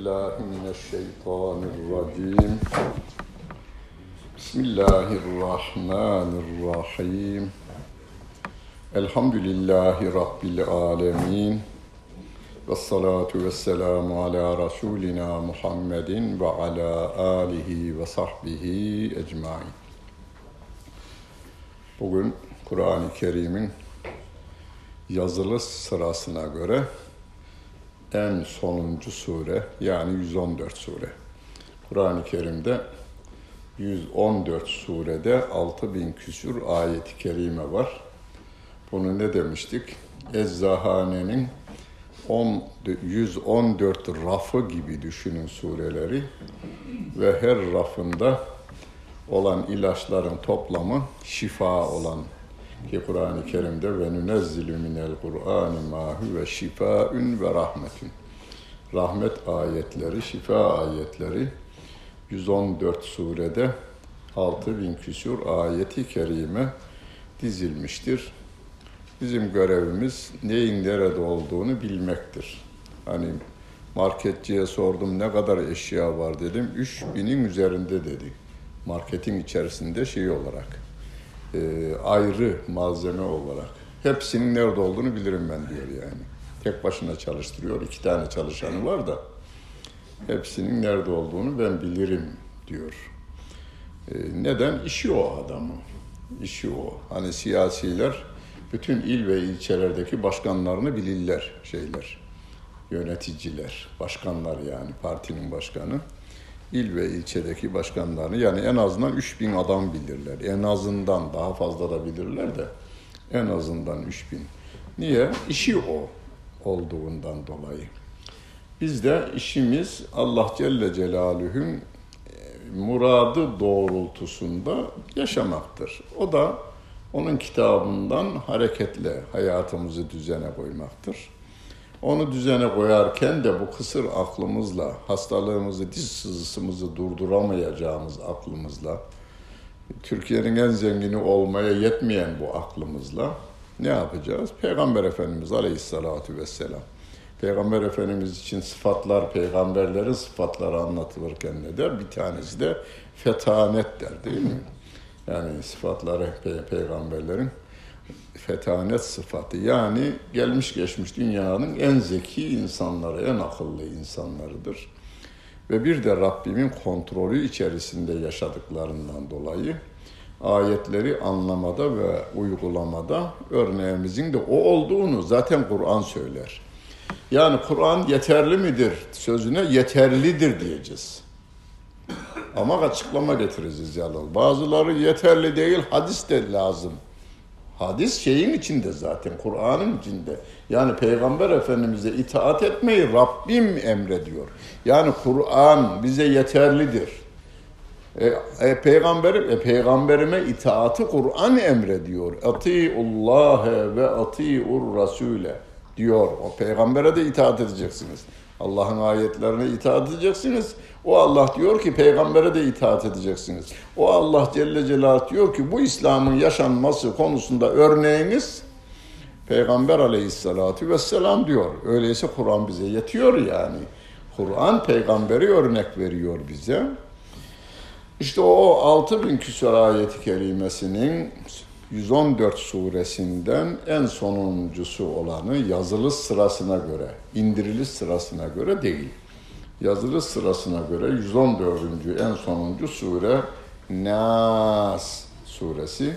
بالله من الشيطان الرجيم بسم الله الرحمن الرحيم الحمد لله رب العالمين والصلاة والسلام على رسولنا محمد وعلى آله وصحبه أجمعين Bugün Kur'an-ı Kerim'in yazılı sırasına göre en sonuncu sure yani 114 sure. Kur'an-ı Kerim'de 114 surede 6000 küsur ayet-i kerime var. Bunu ne demiştik? Eczahane'nin 10, 114 rafı gibi düşünün sureleri ve her rafında olan ilaçların toplamı şifa olan ki Kur'an-ı Kerim'de ve nunezzilu minel Kur'an ma huve şifaun ve rahmetun. Rahmet ayetleri, şifa ayetleri 114 surede 6000 küsur ayeti kerime dizilmiştir. Bizim görevimiz neyin nerede olduğunu bilmektir. Hani marketçiye sordum ne kadar eşya var dedim. 3000'in üzerinde dedi. Marketin içerisinde şey olarak e, ayrı malzeme olarak. Hepsinin nerede olduğunu bilirim ben diyor yani. Tek başına çalıştırıyor. iki tane çalışanı var da hepsinin nerede olduğunu ben bilirim diyor. E, neden? İşi o adamı. İşi o. Hani siyasiler bütün il ve ilçelerdeki başkanlarını bilirler şeyler. Yöneticiler, başkanlar yani partinin başkanı il ve ilçedeki başkanlarını yani en azından 3000 adam bilirler. En azından daha fazla da bilirler de en azından 3000. Niye? İşi o olduğundan dolayı. Biz de işimiz Allah Celle Celaluhu'nun e, muradı doğrultusunda yaşamaktır. O da onun kitabından hareketle hayatımızı düzene koymaktır. Onu düzene koyarken de bu kısır aklımızla, hastalığımızı, diz sızısımızı durduramayacağımız aklımızla, Türkiye'nin en zengini olmaya yetmeyen bu aklımızla ne yapacağız? Peygamber Efendimiz Aleyhisselatü Vesselam. Peygamber Efendimiz için sıfatlar, peygamberlerin sıfatları anlatılırken ne der? Bir tanesi de fetanet der değil mi? Yani sıfatları pe- peygamberlerin fetanet sıfatı yani gelmiş geçmiş dünyanın en zeki insanları, en akıllı insanlarıdır. Ve bir de Rabbimin kontrolü içerisinde yaşadıklarından dolayı ayetleri anlamada ve uygulamada örneğimizin de o olduğunu zaten Kur'an söyler. Yani Kur'an yeterli midir sözüne yeterlidir diyeceğiz. Ama açıklama getireceğiz yalnız. Bazıları yeterli değil, hadis de lazım. Hadis şeyin içinde zaten, Kur'an'ın içinde. Yani Peygamber Efendimiz'e itaat etmeyi Rabbim emrediyor. Yani Kur'an bize yeterlidir. E, e, peygamberim, e, peygamberime itaati Kur'an emrediyor. Atiullâhe ve atiur rasûle diyor. O peygambere de itaat edeceksiniz. Allah'ın ayetlerine itaat edeceksiniz. O Allah diyor ki peygambere de itaat edeceksiniz. O Allah Celle Celaluhu diyor ki bu İslam'ın yaşanması konusunda örneğiniz Peygamber aleyhissalatu vesselam diyor. Öyleyse Kur'an bize yetiyor yani. Kur'an peygamberi örnek veriyor bize. İşte o 6000 küsur ayeti kerimesinin 114 suresinden en sonuncusu olanı yazılı sırasına göre, indiriliş sırasına göre değil. Yazılı sırasına göre 114. en sonuncu sure Nas suresi.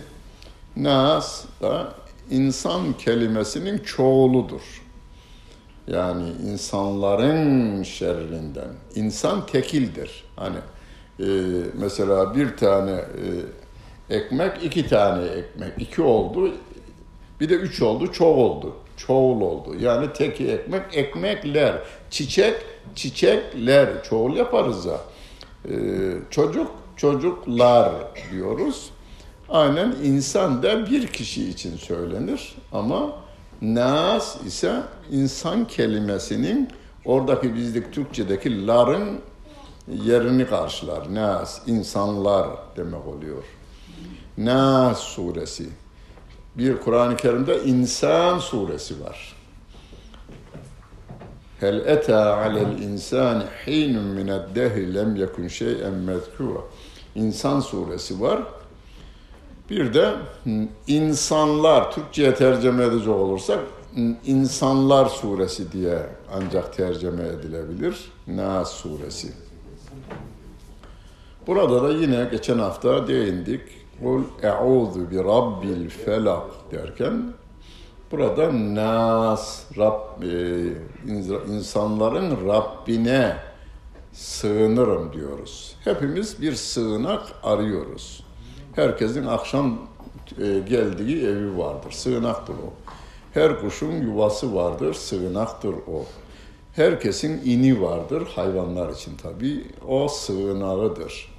Nas da insan kelimesinin çoğuludur. Yani insanların şerrinden. İnsan tekildir. Hani e, mesela bir tane e, ekmek, iki tane ekmek. iki oldu. Bir de üç oldu, çoğul oldu. Çoğul oldu. Yani teki ekmek, ekmekler. Çiçek, çiçekler. Çoğul yaparız ya. E, çocuk, çocuklar diyoruz. Aynen insan da bir kişi için söylenir ama nas ise insan kelimesinin oradaki bizlik Türkçedeki ların yerini karşılar. Nas, insanlar demek oluyor. Nas suresi. Bir Kur'an-ı Kerim'de insan suresi var. Hel eta alel insani hinun mined dehri lem yekun şey'en mezkura. İnsan suresi var. Bir de insanlar, Türkçe'ye tercüme edecek olursak insanlar suresi diye ancak tercüme edilebilir. Nas suresi. Burada da yine geçen hafta değindik. Kul e'udhu bi rabbil felak derken burada nas, Rab, insanların Rabbine sığınırım diyoruz. Hepimiz bir sığınak arıyoruz. Herkesin akşam e, geldiği evi vardır. Sığınaktır o. Her kuşun yuvası vardır, sığınaktır o. Herkesin ini vardır, hayvanlar için tabii. O sığınağıdır.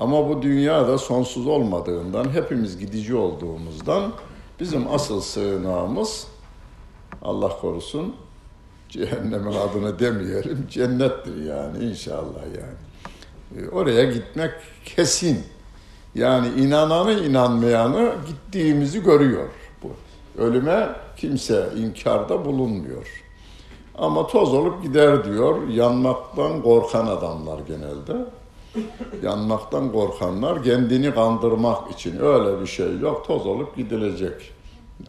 Ama bu dünyada sonsuz olmadığından, hepimiz gidici olduğumuzdan bizim asıl sığınağımız Allah korusun cehennemin adını demeyelim cennettir yani inşallah yani. E, oraya gitmek kesin. Yani inananı inanmayanı gittiğimizi görüyor. Bu ölüme kimse inkarda bulunmuyor. Ama toz olup gider diyor. Yanmaktan korkan adamlar genelde. Yanmaktan korkanlar kendini kandırmak için öyle bir şey yok. Toz olup gidilecek.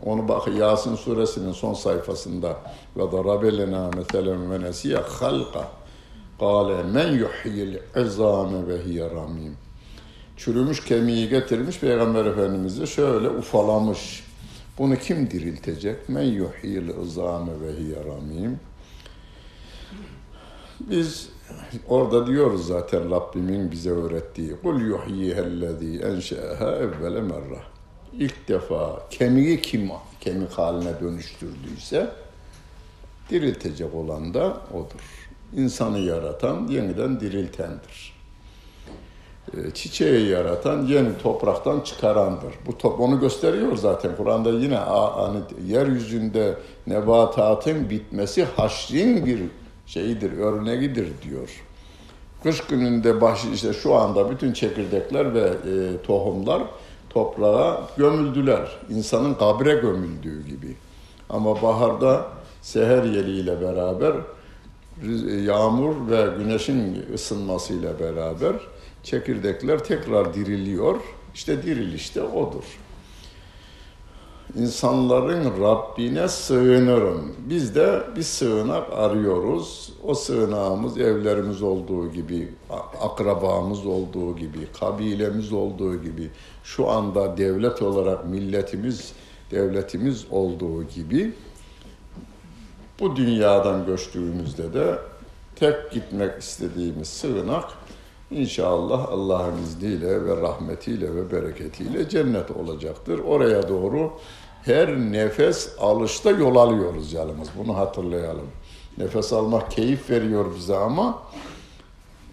Onu bak Yasin suresinin son sayfasında ve darabelena meselen ve nesiye halqa Kale men yuhyil izame ve hiye ramim. Çürümüş kemiği getirmiş Peygamber Efendimiz'e şöyle ufalamış. Bunu kim diriltecek? Men yuhyil izame ve hiye ramim. Biz orada diyoruz zaten Rabbimin bize öğrettiği. Kul yuhyihellezî enşe'eha evvele merra. İlk defa kemiği kim kemik haline dönüştürdüyse diriltecek olan da odur. İnsanı yaratan, yeniden diriltendir. Ee, çiçeği yaratan, yeni topraktan çıkarandır. Bu top onu gösteriyor zaten. Kur'an'da yine hani yeryüzünde nebatatın bitmesi haşrin bir şeyidir, örneğidir diyor. Kış gününde baş, işte şu anda bütün çekirdekler ve e, tohumlar toprağa gömüldüler. İnsanın kabre gömüldüğü gibi. Ama baharda seher yeliyle beraber yağmur ve güneşin ısınmasıyla beraber çekirdekler tekrar diriliyor. İşte diriliş de odur insanların Rabbine sığınırım. Biz de bir sığınak arıyoruz. O sığınağımız evlerimiz olduğu gibi, akrabamız olduğu gibi, kabilemiz olduğu gibi, şu anda devlet olarak milletimiz, devletimiz olduğu gibi bu dünyadan göçtüğümüzde de tek gitmek istediğimiz sığınak İnşallah Allah'ın izniyle ve rahmetiyle ve bereketiyle cennet olacaktır. Oraya doğru her nefes alışta yol alıyoruz yalnız. Bunu hatırlayalım. Nefes almak keyif veriyor bize ama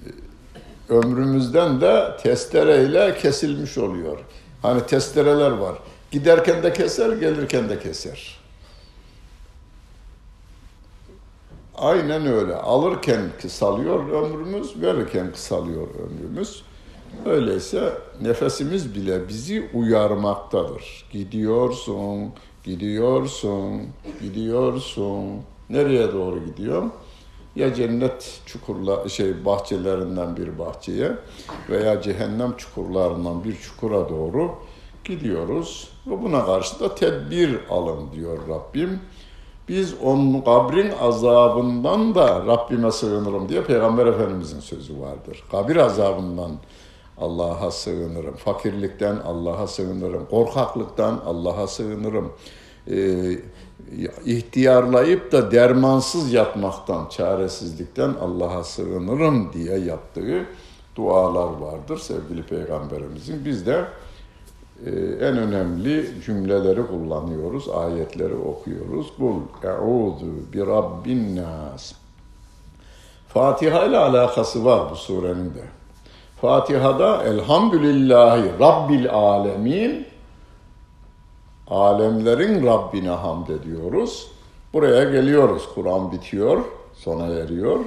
e, ömrümüzden de testereyle kesilmiş oluyor. Hani testereler var. Giderken de keser, gelirken de keser. Aynen öyle. Alırken kısalıyor ömrümüz, verirken kısalıyor ömrümüz. Öyleyse nefesimiz bile bizi uyarmaktadır. Gidiyorsun, gidiyorsun, gidiyorsun. Nereye doğru gidiyorum? Ya cennet çukurla şey bahçelerinden bir bahçeye veya cehennem çukurlarından bir çukura doğru gidiyoruz. Ve buna karşı da tedbir alın diyor Rabbim. Biz onun kabrin azabından da Rabbime sığınırım diye Peygamber Efendimizin sözü vardır. Kabir azabından Allah'a sığınırım. Fakirlikten Allah'a sığınırım. Korkaklıktan Allah'a sığınırım. Ee, ihtiyarlayıp da dermansız yatmaktan, çaresizlikten Allah'a sığınırım diye yaptığı dualar vardır sevgili Peygamberimizin. Biz de e, en önemli cümleleri kullanıyoruz, ayetleri okuyoruz. Kul e'udu bi rabbin nas. Fatiha ile alakası var bu surenin de. Fatiha'da Elhamdülillahi Rabbil Alemin alemlerin Rabbine hamd ediyoruz. Buraya geliyoruz. Kur'an bitiyor, sona eriyor.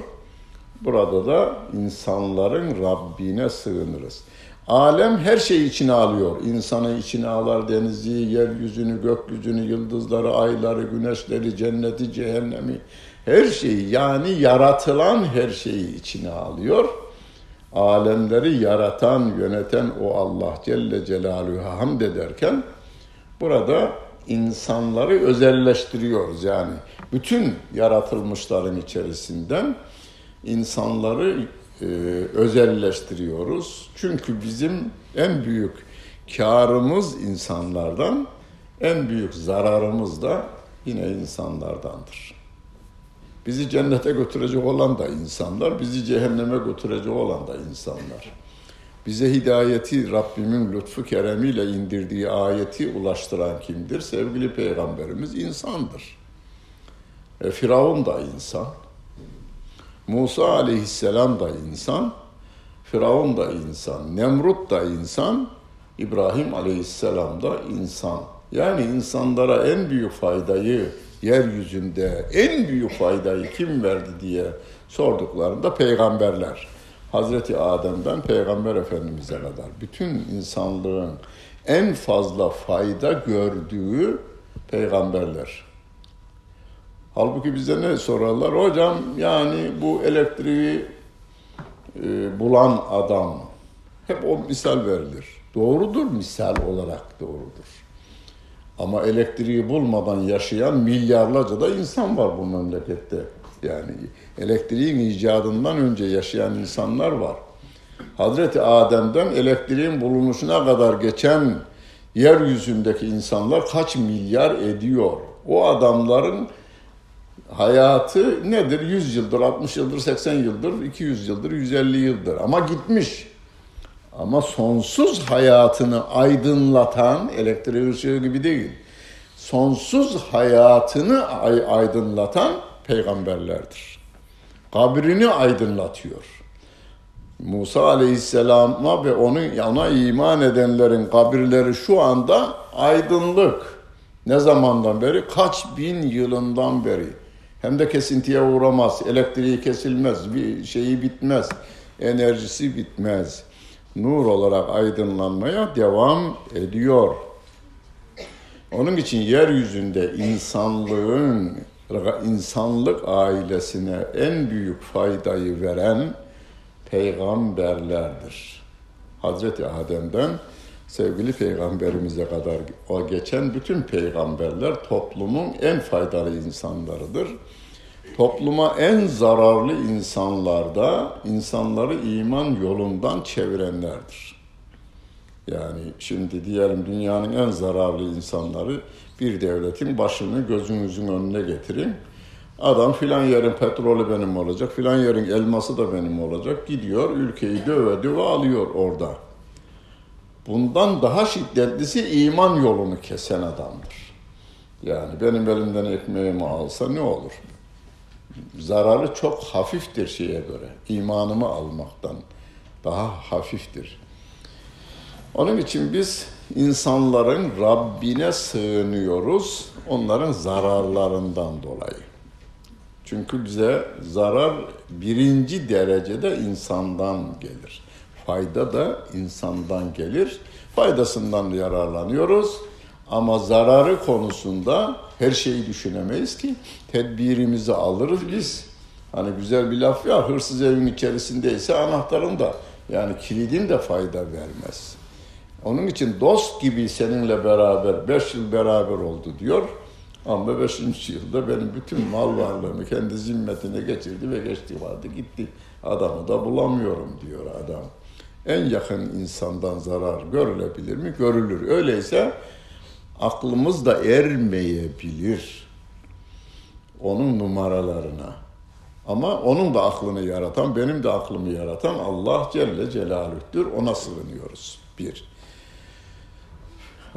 Burada da insanların Rabbine sığınırız. Alem her şeyi içine alıyor. İnsanı içine alar, denizi, yeryüzünü, gökyüzünü, yıldızları, ayları, güneşleri, cenneti, cehennemi. Her şeyi yani yaratılan her şeyi içine alıyor. Alemleri yaratan, yöneten o Allah Celle Celaluhu'ya hamd ederken burada insanları özelleştiriyoruz. Yani bütün yaratılmışların içerisinden insanları e, özelleştiriyoruz. Çünkü bizim en büyük karımız insanlardan, en büyük zararımız da yine insanlardandır. Bizi cennete götürecek olan da insanlar, bizi cehenneme götürecek olan da insanlar. Bize hidayeti Rabbimin lütfu keremiyle indirdiği ayeti ulaştıran kimdir? Sevgili Peygamberimiz insandır. E, Firavun da insan. Musa aleyhisselam da insan. Firavun da insan. Nemrut da insan. İbrahim aleyhisselam da insan. Yani insanlara en büyük faydayı yeryüzünde en büyük faydayı kim verdi diye sorduklarında peygamberler. Hazreti Adem'den Peygamber Efendimiz'e kadar bütün insanlığın en fazla fayda gördüğü peygamberler. Halbuki bize ne sorarlar? Hocam yani bu elektriği e, bulan adam hep o misal verilir. Doğrudur misal olarak doğrudur. Ama elektriği bulmadan yaşayan milyarlarca da insan var bu memlekette. Yani elektriğin icadından önce yaşayan insanlar var. Hazreti Adem'den elektriğin bulunuşuna kadar geçen yeryüzündeki insanlar kaç milyar ediyor? O adamların hayatı nedir? 100 yıldır, 60 yıldır, 80 yıldır, 200 yıldır, 150 yıldır. Ama gitmiş. Ama sonsuz hayatını aydınlatan elektrik ışığı gibi değil. Sonsuz hayatını aydınlatan peygamberlerdir. Kabrini aydınlatıyor. Musa Aleyhisselam'a ve onun yana iman edenlerin kabirleri şu anda aydınlık. Ne zamandan beri? Kaç bin yılından beri. Hem de kesintiye uğramaz, elektriği kesilmez, bir şeyi bitmez, enerjisi bitmez. Nur olarak aydınlanmaya devam ediyor. Onun için yeryüzünde insanlığın insanlık ailesine en büyük faydayı veren peygamberlerdir. Hazreti Adem'den sevgili peygamberimize kadar o geçen bütün peygamberler toplumun en faydalı insanlarıdır. Topluma en zararlı insanlar da insanları iman yolundan çevirenlerdir. Yani şimdi diyelim dünyanın en zararlı insanları bir devletin başını gözünüzün önüne getirin. Adam filan yerin petrolü benim olacak, filan yerin elması da benim olacak. Gidiyor ülkeyi döve döve alıyor orada. Bundan daha şiddetlisi iman yolunu kesen adamdır. Yani benim elimden ekmeğimi alsa ne olur? Zararı çok hafiftir şeye göre. İmanımı almaktan daha hafiftir. Onun için biz insanların Rabbine sığınıyoruz onların zararlarından dolayı. Çünkü bize zarar birinci derecede insandan gelir. Fayda da insandan gelir. Faydasından yararlanıyoruz. Ama zararı konusunda her şeyi düşünemeyiz ki tedbirimizi alırız biz. Hani güzel bir laf ya hırsız evin içerisindeyse anahtarın da yani kilidin de fayda vermez. Onun için dost gibi seninle beraber beş yıl beraber oldu diyor. Ama beşinci yılda benim bütün mal varlığımı kendi zimmetine geçirdi ve geçti vardı gitti. Adamı da bulamıyorum diyor adam. En yakın insandan zarar görülebilir mi? Görülür. Öyleyse aklımız da ermeyebilir onun numaralarına. Ama onun da aklını yaratan, benim de aklımı yaratan Allah Celle Celaluh'tür. Ona sığınıyoruz. Bir.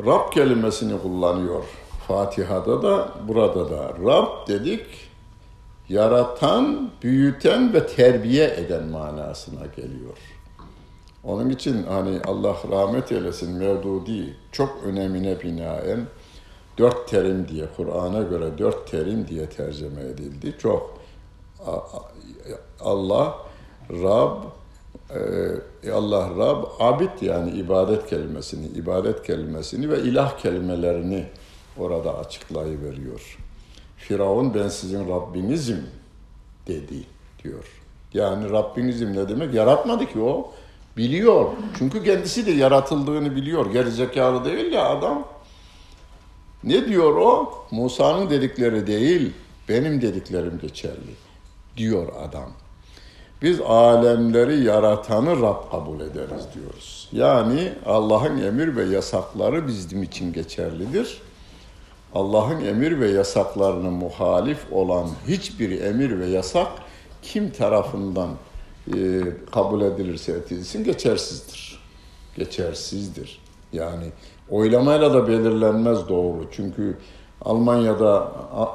Rab kelimesini kullanıyor. Fatiha'da da burada da. Rab dedik yaratan, büyüten ve terbiye eden manasına geliyor. Onun için hani Allah rahmet eylesin Mevdudi çok önemine binaen dört terim diye Kur'an'a göre dört terim diye tercüme edildi. Çok Allah, Rab, e, Allah Rab, abid yani ibadet kelimesini, ibadet kelimesini ve ilah kelimelerini orada açıklayıveriyor. Firavun ben sizin Rabbinizim dedi diyor. Yani Rabbinizim ne demek? Yaratmadı ki o. Biliyor. Çünkü kendisi de yaratıldığını biliyor. Gerizekalı değil ya adam. Ne diyor o? Musa'nın dedikleri değil, benim dediklerim geçerli diyor adam. Biz alemleri yaratanı Rab kabul ederiz diyoruz. Yani Allah'ın emir ve yasakları bizim için geçerlidir. Allah'ın emir ve yasaklarına muhalif olan hiçbir emir ve yasak kim tarafından e, kabul edilirse edilsin geçersizdir. Geçersizdir. Yani oylamayla da belirlenmez doğru. Çünkü Almanya'da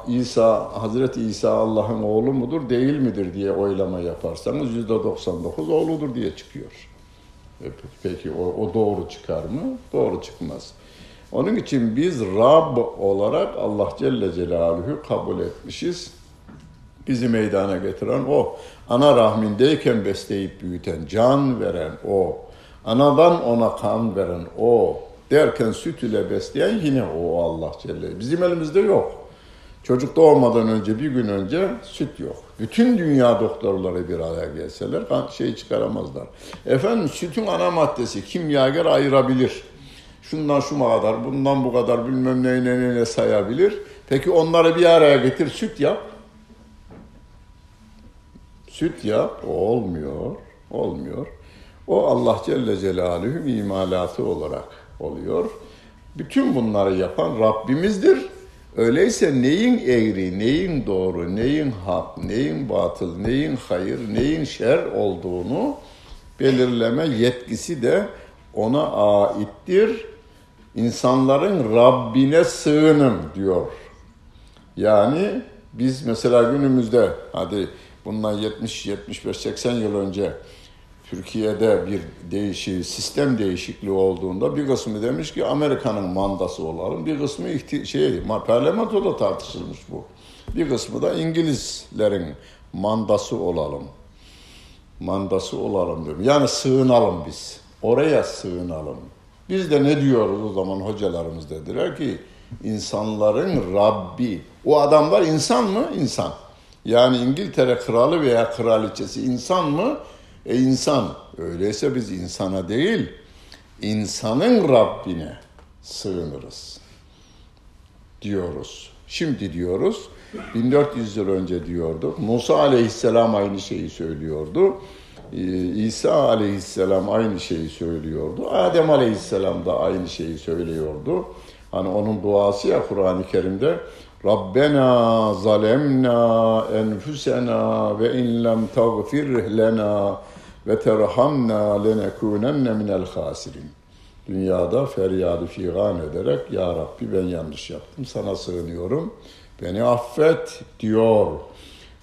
İsa, Hazreti İsa Allah'ın oğlu mudur değil midir diye oylama yaparsanız yüzde 99 oğludur diye çıkıyor. E, peki o, o doğru çıkar mı? Doğru çıkmaz. Onun için biz Rab olarak Allah Celle Celaluhu kabul etmişiz. Bizi meydana getiren o. Ana rahmindeyken besleyip büyüten, can veren o. Anadan ona kan veren o derken süt ile besleyen yine o Allah Celle. Bizim elimizde yok. Çocuk doğmadan önce bir gün önce süt yok. Bütün dünya doktorları bir araya gelseler şey çıkaramazlar. Efendim sütün ana maddesi kimyager ayırabilir. Şundan şu kadar, bundan bu kadar bilmem ne ne ne sayabilir. Peki onları bir araya getir süt yap. Süt yap, olmuyor. Olmuyor. O Allah Celle Celaluhu imalatı olarak oluyor. Bütün bunları yapan Rabbimizdir. Öyleyse neyin eğri, neyin doğru, neyin hak, neyin batıl, neyin hayır, neyin şer olduğunu belirleme yetkisi de ona aittir. İnsanların Rabbine sığının diyor. Yani biz mesela günümüzde hadi bundan 70, 75, 80 yıl önce Türkiye'de bir değişi, sistem değişikliği olduğunda bir kısmı demiş ki Amerika'nın mandası olalım. Bir kısmı ihti şey, parlamentoda tartışılmış bu. Bir kısmı da İngilizlerin mandası olalım. Mandası olalım diyorum. Yani sığınalım biz. Oraya sığınalım. Biz de ne diyoruz o zaman hocalarımız dediler ki insanların Rabbi. O adamlar insan mı? İnsan. Yani İngiltere kralı veya kraliçesi insan mı? E insan. Öyleyse biz insana değil, insanın Rabbine sığınırız diyoruz. Şimdi diyoruz, 1400 yıl önce diyorduk. Musa aleyhisselam aynı şeyi söylüyordu. Ee, İsa aleyhisselam aynı şeyi söylüyordu. Adem aleyhisselam da aynı şeyi söylüyordu. Hani onun duası ya Kur'an-ı Kerim'de Rabbena zalemna enfusena ve in lem tagfir lena ve terhamna lenekunenne minel hasirin. Dünyada feryadı figan ederek Ya Rabbi ben yanlış yaptım sana sığınıyorum. Beni affet diyor.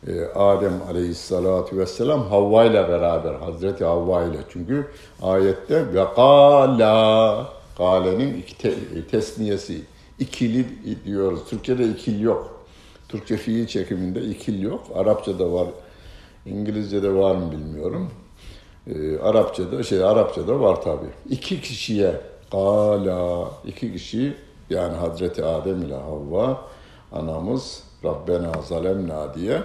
Ee, Adem aleyhissalatu vesselam Havva ile beraber Hazreti Havva ile çünkü ayette ve kala kalenin iki te, tesniyesi ikili diyoruz. Türkçe'de ikil yok. Türkçe fiil çekiminde ikil yok. Arapça'da var. İngilizce'de var mı bilmiyorum. Ee, Arapçada şey Arapçada var tabi. İki kişiye kala iki kişi yani Hazreti Adem ile Havva anamız Rabbena zalemna diye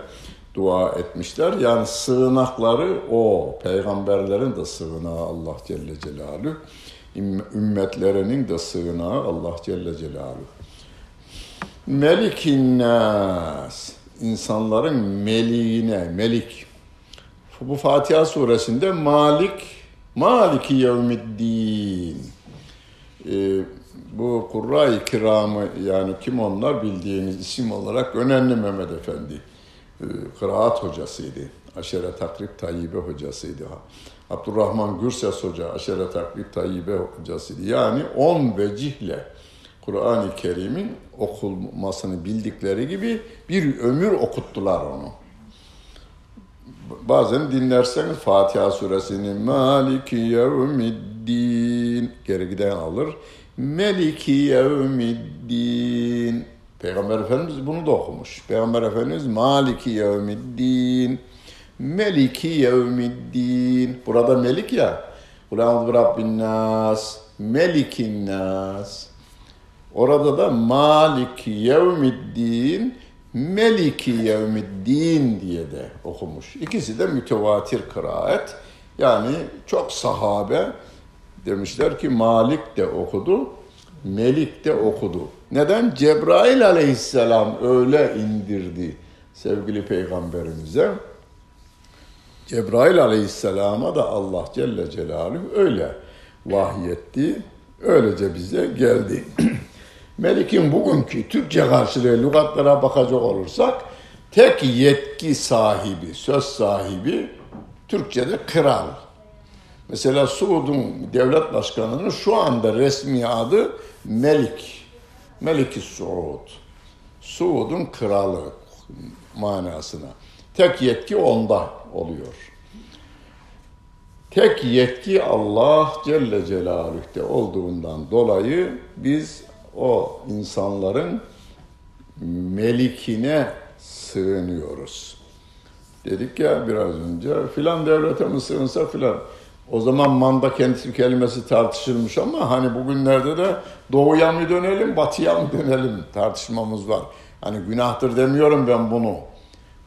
dua etmişler. Yani sığınakları o. Peygamberlerin de sığınağı Allah Celle Celaluhu. Ümmetlerinin de sığınağı Allah Celle Celaluhu. Melikin nas. insanların meliğine, melik bu Fatiha suresinde Malik, Maliki Yevmiddin. Ee, bu Kurra-i Kiramı yani kim onlar bildiğiniz isim olarak önemli Mehmet Efendi. Ee, kıraat hocasıydı. Aşere Takrib Tayyibe hocasıydı. Abdurrahman Gürses Hoca Aşere Takrib Tayyibe hocasıydı. Yani on vecihle Kur'an-ı Kerim'in okunmasını bildikleri gibi bir ömür okuttular onu bazen dinlerseniz Fatiha suresini Maliki yevmiddin geri giden alır. Meliki yevmiddin Peygamber Efendimiz bunu da okumuş. Peygamber Efendimiz Maliki yevmiddin Meliki yevmiddin Burada melik ya. Ulan Rabbin nas Melikin nas Orada da Maliki yevmiddin Meliki Yevmiddin diye de okumuş. İkisi de mütevatir kıraat. Yani çok sahabe demişler ki Malik de okudu, Melik de okudu. Neden? Cebrail aleyhisselam öyle indirdi sevgili peygamberimize. Cebrail aleyhisselama da Allah Celle Celaluhu öyle vahyetti. Öylece bize geldi. Melik'in bugünkü Türkçe karşılığı lügatlara bakacak olursak tek yetki sahibi, söz sahibi Türkçe'de kral. Mesela Suud'un devlet başkanının şu anda resmi adı Melik. Melik-i Suud. Suud'un kralı manasına. Tek yetki onda oluyor. Tek yetki Allah Celle Celaluh'te olduğundan dolayı biz o insanların melikine sığınıyoruz. Dedik ya biraz önce filan devlete mi sığınsa filan. O zaman manda kendisi kelimesi tartışılmış ama hani bugünlerde de doğuya mı dönelim, batıya mı dönelim tartışmamız var. Hani günahtır demiyorum ben bunu.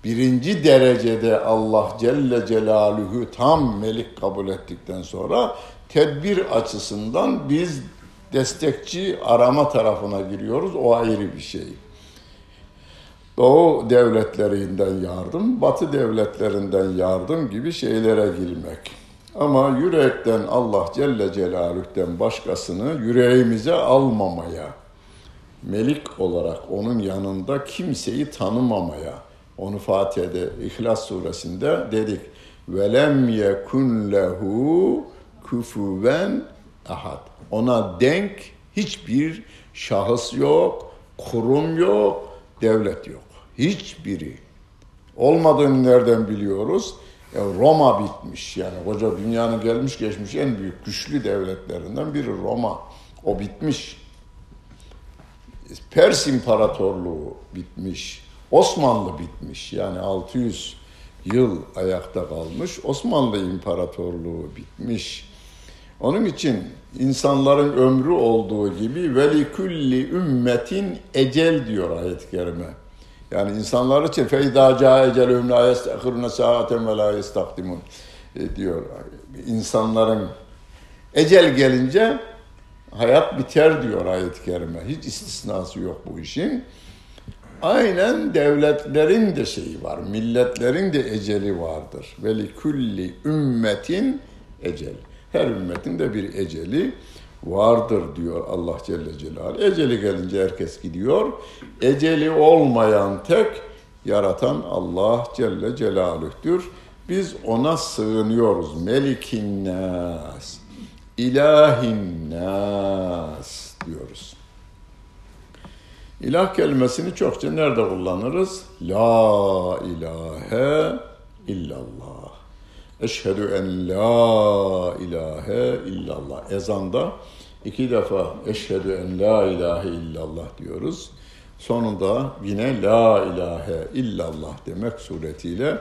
Birinci derecede Allah Celle Celaluhu tam melik kabul ettikten sonra tedbir açısından biz destekçi arama tarafına giriyoruz. O ayrı bir şey. Doğu devletlerinden yardım, Batı devletlerinden yardım gibi şeylere girmek. Ama yürekten Allah Celle Celaluh'ten başkasını yüreğimize almamaya, melik olarak onun yanında kimseyi tanımamaya, onu Fatiha'da İhlas suresinde dedik. Velem yekun lehu kufuven ahad. Ona denk hiçbir şahıs yok, kurum yok, devlet yok. Hiçbiri. Olmadığını nereden biliyoruz? Ya Roma bitmiş yani koca dünyanın gelmiş geçmiş en büyük güçlü devletlerinden biri Roma. O bitmiş. Pers İmparatorluğu bitmiş. Osmanlı bitmiş. Yani 600 yıl ayakta kalmış. Osmanlı İmparatorluğu bitmiş. Onun için insanların ömrü olduğu gibi veli külli ümmetin ecel diyor ayet-i kerime. Yani insanlar için feyda ca ecelühüm la yestehirune saaten ve la yestakdimun e, diyor. İnsanların ecel gelince hayat biter diyor ayet-i kerime. Hiç istisnası yok bu işin. Aynen devletlerin de şeyi var, milletlerin de eceli vardır. Veli külli ümmetin ecel. Her ümmetin de bir eceli vardır diyor Allah Celle Celaluhu. Eceli gelince herkes gidiyor. Eceli olmayan tek yaratan Allah Celle Celaluh'tür. Biz ona sığınıyoruz. Melikin nas, ilahin nas diyoruz. İlah kelimesini çokça nerede kullanırız? La ilahe illallah. Eşhedü en la ilahe illallah. Ezanda iki defa eşhedü en la ilahe illallah diyoruz. Sonunda yine la ilahe illallah demek suretiyle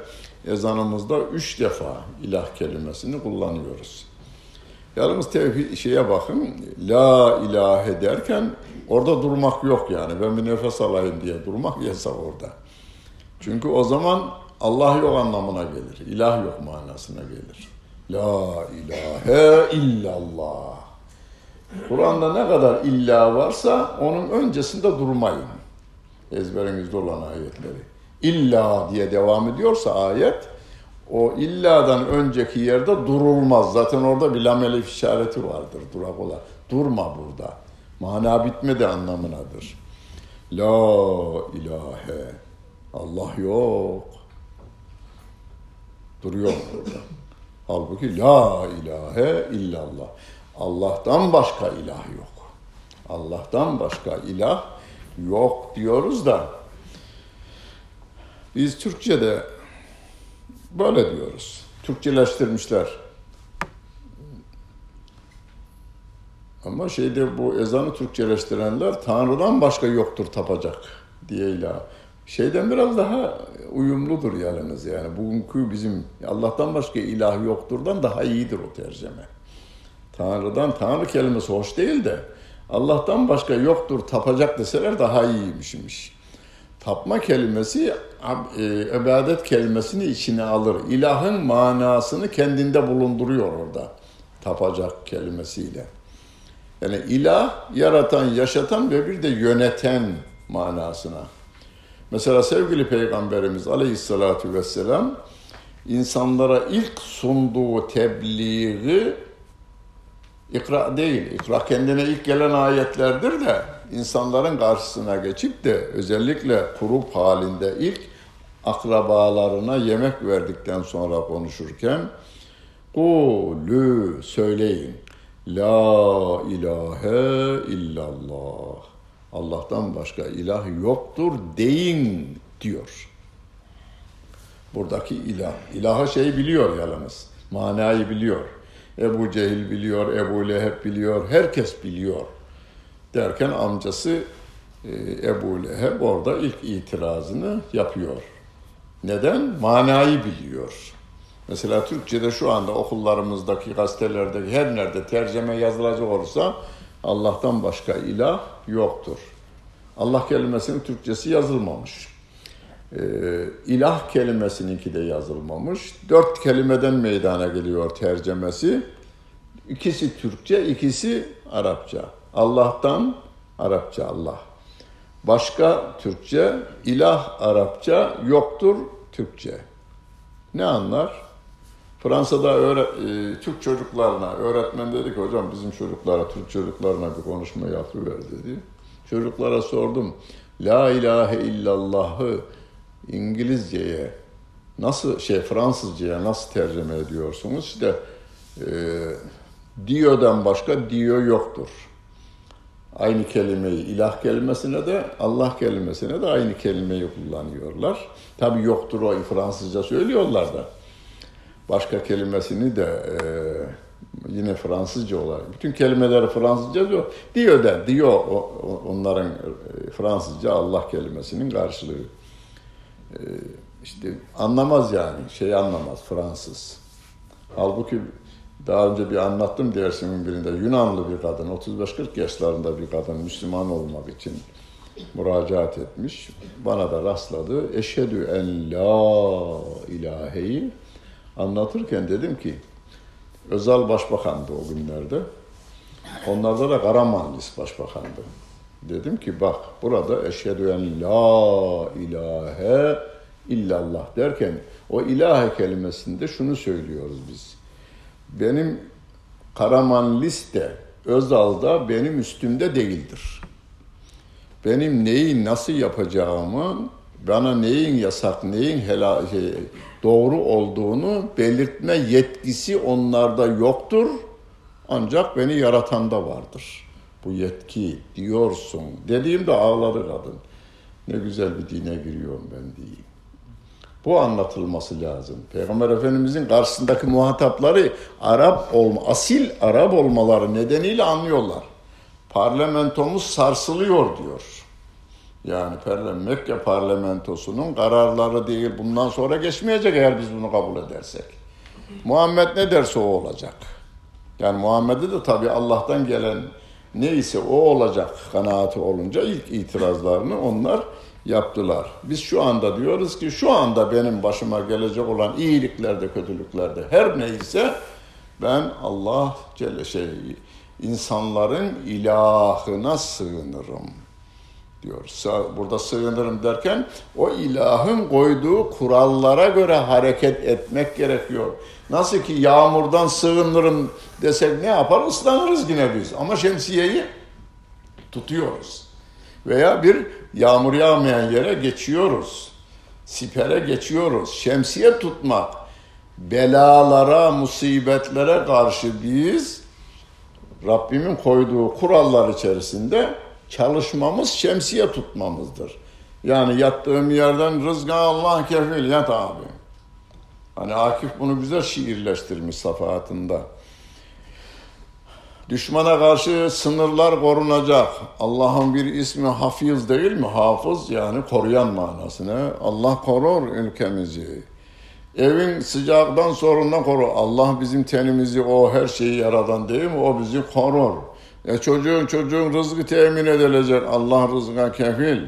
ezanımızda üç defa ilah kelimesini kullanıyoruz. Yalnız tevhid şeye bakın, la ilahe derken orada durmak yok yani. Ben bir nefes alayım diye durmak yasak orada. Çünkü o zaman Allah yok anlamına gelir. İlah yok manasına gelir. La ilahe illallah. Kur'an'da ne kadar illa varsa onun öncesinde durmayın. Ezberinizde olan ayetleri. İlla diye devam ediyorsa ayet, o illadan önceki yerde durulmaz. Zaten orada bir lamelif işareti vardır durak olan. Durma burada. Mana bitmedi anlamınadır. La ilahe. Allah yok. Duruyor burada. Halbuki la ilahe illallah. Allah'tan başka ilah yok. Allah'tan başka ilah yok diyoruz da biz Türkçe'de böyle diyoruz. Türkçeleştirmişler. Ama şeyde bu ezanı Türkçeleştirenler Tanrı'dan başka yoktur tapacak diye ilah. Şeyden biraz daha uyumludur yalnız yani. Bugünkü bizim Allah'tan başka ilah yokturdan daha iyidir o tercüme. Tanrı'dan, Tanrı kelimesi hoş değil de Allah'tan başka yoktur tapacak deseler daha iyiymişmiş. Tapma kelimesi e, ibadet kelimesini içine alır. İlahın manasını kendinde bulunduruyor orada. Tapacak kelimesiyle. Yani ilah yaratan, yaşatan ve bir de yöneten manasına. Mesela sevgili Peygamberimiz Aleyhisselatü Vesselam insanlara ilk sunduğu tebliği ikra değil. İkra kendine ilk gelen ayetlerdir de insanların karşısına geçip de özellikle grup halinde ilk akrabalarına yemek verdikten sonra konuşurken Kulü söyleyin. La ilahe illallah. Allah'tan başka ilah yoktur deyin diyor. Buradaki ilah. İlaha şey biliyor yalnız. Manayı biliyor. Ebu Cehil biliyor, Ebu Leheb biliyor, herkes biliyor. Derken amcası e, Ebu Leheb orada ilk itirazını yapıyor. Neden? Manayı biliyor. Mesela Türkçe'de şu anda okullarımızdaki, gazetelerdeki her nerede tercüme yazılacak olursa Allah'tan başka ilah yoktur. Allah kelimesinin Türkçesi yazılmamış. Ee, ilah kelimesininki de yazılmamış. Dört kelimeden meydana geliyor tercemesi. İkisi Türkçe, ikisi Arapça. Allah'tan Arapça Allah. Başka Türkçe, ilah Arapça, yoktur Türkçe. Ne anlar? Fransa'da öğret, e, Türk çocuklarına, öğretmen dedi ki hocam bizim çocuklara, Türk çocuklarına bir konuşma yapıver dedi. Çocuklara sordum. La ilahe illallah'ı İngilizceye nasıl şey Fransızcaya nasıl tercüme ediyorsunuz? İşte e, Dio'dan başka Dio yoktur. Aynı kelimeyi ilah kelimesine de Allah kelimesine de aynı kelimeyi kullanıyorlar. Tabi yoktur o Fransızca söylüyorlar da başka kelimesini de e, yine Fransızca olarak. Bütün kelimeleri Fransızca diyor. Diyor da diyor onların e, Fransızca Allah kelimesinin karşılığı. E, işte anlamaz yani. Şey anlamaz Fransız. Halbuki daha önce bir anlattım dersimin birinde Yunanlı bir kadın 35-40 yaşlarında bir kadın Müslüman olmak için müracaat etmiş. Bana da rastladı. Eşhedü en la ilaheyi anlatırken dedim ki Özal Başbakan'dı o günlerde. Onlarda da Karamanlis Başbakan'dı. Dedim ki bak burada eşhedü en la ilahe illallah derken o ilahe kelimesinde şunu söylüyoruz biz. Benim Karamanlis de Özal'da benim üstümde değildir. Benim neyi nasıl yapacağımı, bana neyin yasak, neyin helal, şey, doğru olduğunu belirtme yetkisi onlarda yoktur. Ancak beni yaratanda vardır. Bu yetki diyorsun. Dediğimde ağladı kadın. Ne güzel bir dine giriyorum ben diye. Bu anlatılması lazım. Peygamber Efendimizin karşısındaki muhatapları Arap olma, asil Arap olmaları nedeniyle anlıyorlar. Parlamentomuz sarsılıyor diyor. Yani Mekke parlamentosunun kararları değil bundan sonra geçmeyecek eğer biz bunu kabul edersek. Muhammed ne derse o olacak. Yani Muhammed'e de tabii Allah'tan gelen neyse o olacak kanaati olunca ilk itirazlarını onlar yaptılar. Biz şu anda diyoruz ki şu anda benim başıma gelecek olan iyiliklerde, kötülüklerde her neyse ben Allah Celle şey insanların ilahına sığınırım diyor. Burada sığınırım derken o ilahın koyduğu kurallara göre hareket etmek gerekiyor. Nasıl ki yağmurdan sığınırım desek ne yapar? Islanırız yine biz. Ama şemsiyeyi tutuyoruz. Veya bir yağmur yağmayan yere geçiyoruz. Sipere geçiyoruz. Şemsiye tutmak. Belalara, musibetlere karşı biz Rabbimin koyduğu kurallar içerisinde çalışmamız şemsiye tutmamızdır. Yani yattığım yerden rızka Allah kefil yat abi. Hani Akif bunu güzel şiirleştirmiş safahatında. Düşmana karşı sınırlar korunacak. Allah'ın bir ismi hafiz değil mi? Hafız yani koruyan manasını. Allah korur ülkemizi. Evin sıcaktan sorundan korur. Allah bizim tenimizi, o her şeyi yaradan değil mi? O bizi korur. E çocuğun çocuğun rızkı temin edilecek. Allah rızkına kefil.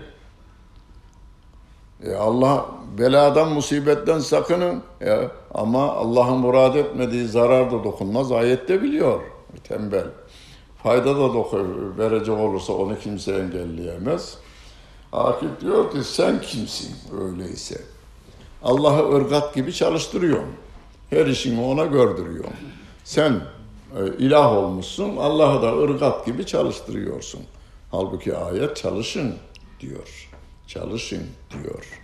E Allah beladan, musibetten sakının. E, ama Allah'ın murad etmediği zarar da dokunmaz. Ayette biliyor. Tembel. Fayda da doku, verecek olursa onu kimse engelleyemez. Akif diyor ki sen kimsin öyleyse? Allah'ı ırgat gibi çalıştırıyorsun. Her işini ona gördürüyorsun. Sen e, ilah olmuşsun, Allah'ı da ırgat gibi çalıştırıyorsun. Halbuki ayet çalışın diyor. Çalışın diyor.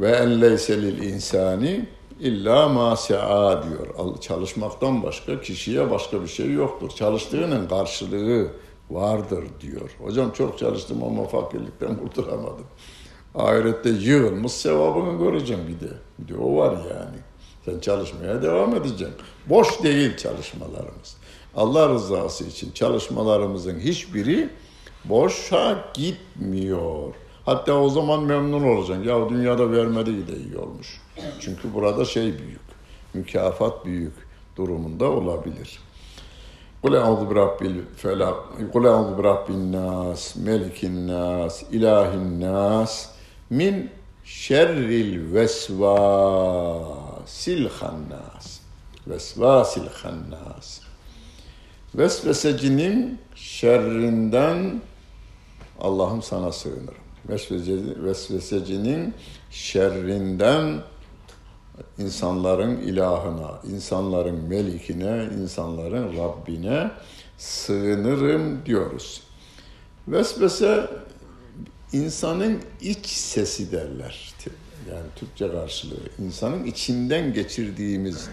Ve en leyse lil insani illa ma se'a diyor. Çalışmaktan başka kişiye başka bir şey yoktur. Çalıştığının karşılığı vardır diyor. Hocam çok çalıştım ama fakirlikten kurtulamadım. Ahirette yığılmış sevabını göreceğim bir de. Bir de o var yani. Sen çalışmaya devam edeceksin. Boş değil çalışmalarımız. Allah rızası için çalışmalarımızın hiçbiri boşa gitmiyor. Hatta o zaman memnun olacaksın. Ya dünyada vermediği de iyi olmuş. Çünkü burada şey büyük, mükafat büyük durumunda olabilir. Kul e'udhu bi rabbil felak, kul e'udhu bi rabbin nas, melikin nas, ilahin nas, min şerril vesvasil hannas. Vesvasil hannas. Vesvesecinin şerrinden Allah'ım sana sığınırım. Vesvesecinin şerrinden insanların ilahına, insanların melikine, insanların Rabbine sığınırım diyoruz. Vesvese insanın iç sesi derler. Yani Türkçe karşılığı. İnsanın içinden geçirdiğimiz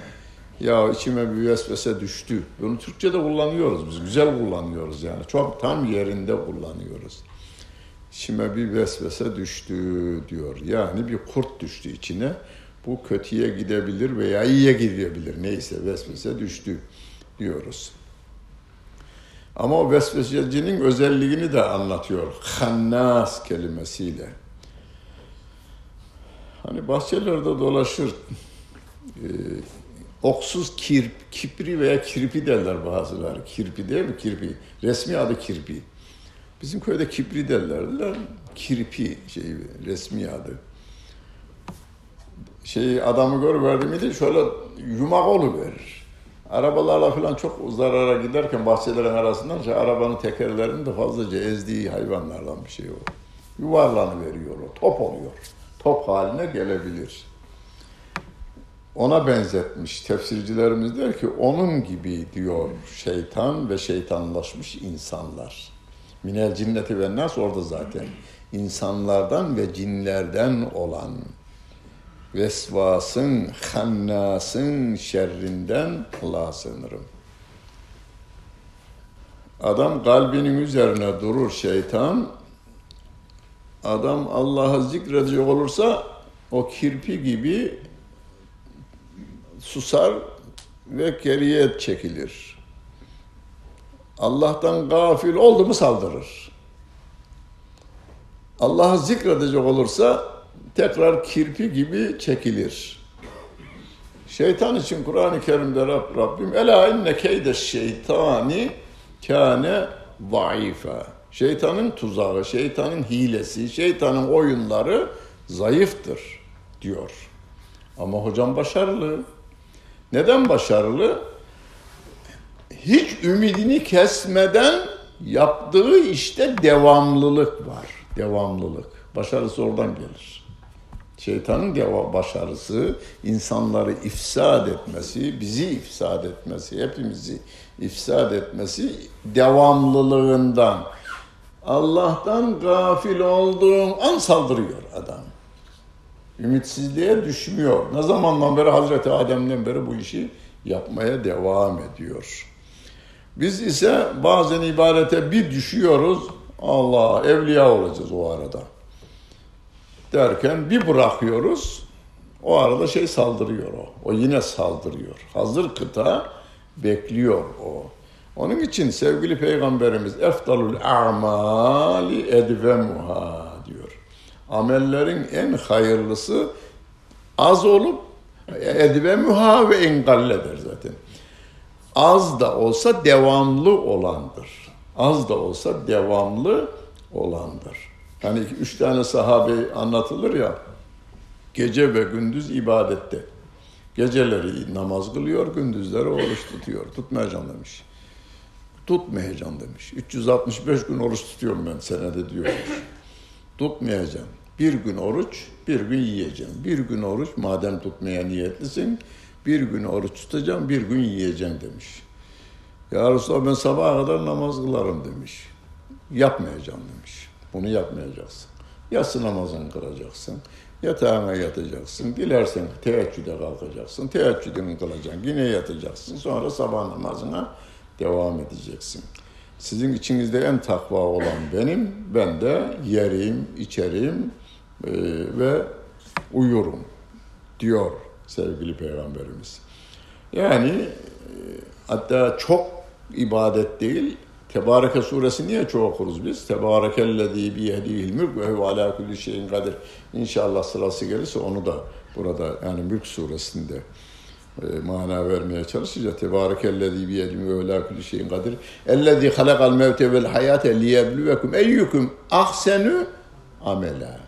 ya içime bir vesvese düştü. Bunu Türkçe'de kullanıyoruz biz. Güzel kullanıyoruz yani. Çok tam yerinde kullanıyoruz. İçime bir vesvese düştü diyor. Yani bir kurt düştü içine. Bu kötüye gidebilir veya iyiye gidebilir. Neyse vesvese düştü diyoruz. Ama o vesvesecinin özelliğini de anlatıyor. Hannas kelimesiyle. Hani bahçelerde dolaşır. E, oksuz kirp, kipri veya kirpi derler bazıları. Kirpi değil mi? Kirpi. Resmi adı kirpi. Bizim köyde kipri derlerdiler. Kirpi şey resmi adı. Şey adamı görüverdi miydi şöyle yumak verir. Arabalarla falan çok zarara giderken bahçelerin arasından şey, arabanın tekerlerini de fazlaca ezdiği hayvanlardan bir şey o. Yuvarlanı veriyor o. Top oluyor. Top haline gelebilir. Ona benzetmiş. Tefsircilerimiz der ki onun gibi diyor şeytan ve şeytanlaşmış insanlar. Minel cinneti ve nas orada zaten. insanlardan ve cinlerden olan vesvasın, hannasın şerrinden Allah'a sığınırım. Adam kalbinin üzerine durur şeytan. Adam Allah'ı zikredecek olursa o kirpi gibi susar ve geriye çekilir. Allah'tan gafil oldu mu saldırır. Allah'ı zikredecek olursa tekrar kirpi gibi çekilir. Şeytan için Kur'an-ı Kerim'de Rab, Rabbim Ela inne keyde şeytani kâne zayıfa. Şeytanın tuzağı, şeytanın hilesi, şeytanın oyunları zayıftır diyor. Ama hocam başarılı. Neden başarılı? Hiç ümidini kesmeden yaptığı işte devamlılık var. Devamlılık. Başarısı oradan gelir. Şeytanın başarısı insanları ifsad etmesi, bizi ifsad etmesi, hepimizi ifsad etmesi devamlılığından. Allah'tan gafil olduğun an saldırıyor adam. Ümitsizliğe düşmüyor. Ne zamandan beri Hazreti Adem'den beri bu işi yapmaya devam ediyor. Biz ise bazen ibadete bir düşüyoruz. Allah evliya olacağız o arada derken bir bırakıyoruz. O arada şey saldırıyor o. O yine saldırıyor. Hazır kıta bekliyor o. Onun için sevgili peygamberimiz eftalul a'mali edvemuha diyor. Amellerin en hayırlısı az olup edvemuha ve engalledir zaten. Az da olsa devamlı olandır. Az da olsa devamlı olandır. Hani üç tane sahabe anlatılır ya, gece ve gündüz ibadette. Geceleri namaz kılıyor, gündüzleri oruç tutuyor. Tutmayacağım demiş. Tutmayacağım demiş. 365 gün oruç tutuyorum ben senede diyor. Tutmayacağım. Bir gün oruç, bir gün yiyeceğim. Bir gün oruç, madem tutmaya niyetlisin, bir gün oruç tutacağım, bir gün yiyeceğim demiş. Ya Resulallah ben sabaha kadar namaz kılarım demiş. Yapmayacağım demiş. Bunu yapmayacaksın. Yatsı namazını kılacaksın. Yatağına yatacaksın. Dilersen teheccüde kalkacaksın. Teheccüdünü kılacaksın. Yine yatacaksın. Sonra sabah namazına devam edeceksin. Sizin içinizde en takva olan benim. Ben de yerim, içerim e, ve uyurum diyor sevgili Peygamberimiz. Yani e, hatta çok ibadet değil, Tebareke suresi niye çok okuruz biz? Tebarekellezî biyedihil mülk ve alâ kulli şeyin kadir. İnşallah sırası gelirse onu da burada yani Mülk suresinde e, mana vermeye çalışacağız. Tebarekellezî biyedihil ve alâ kulli şeyin kadir. Ellezî halakal mevte vel hayâte liyebluvekum eyyukum ahsenü amela.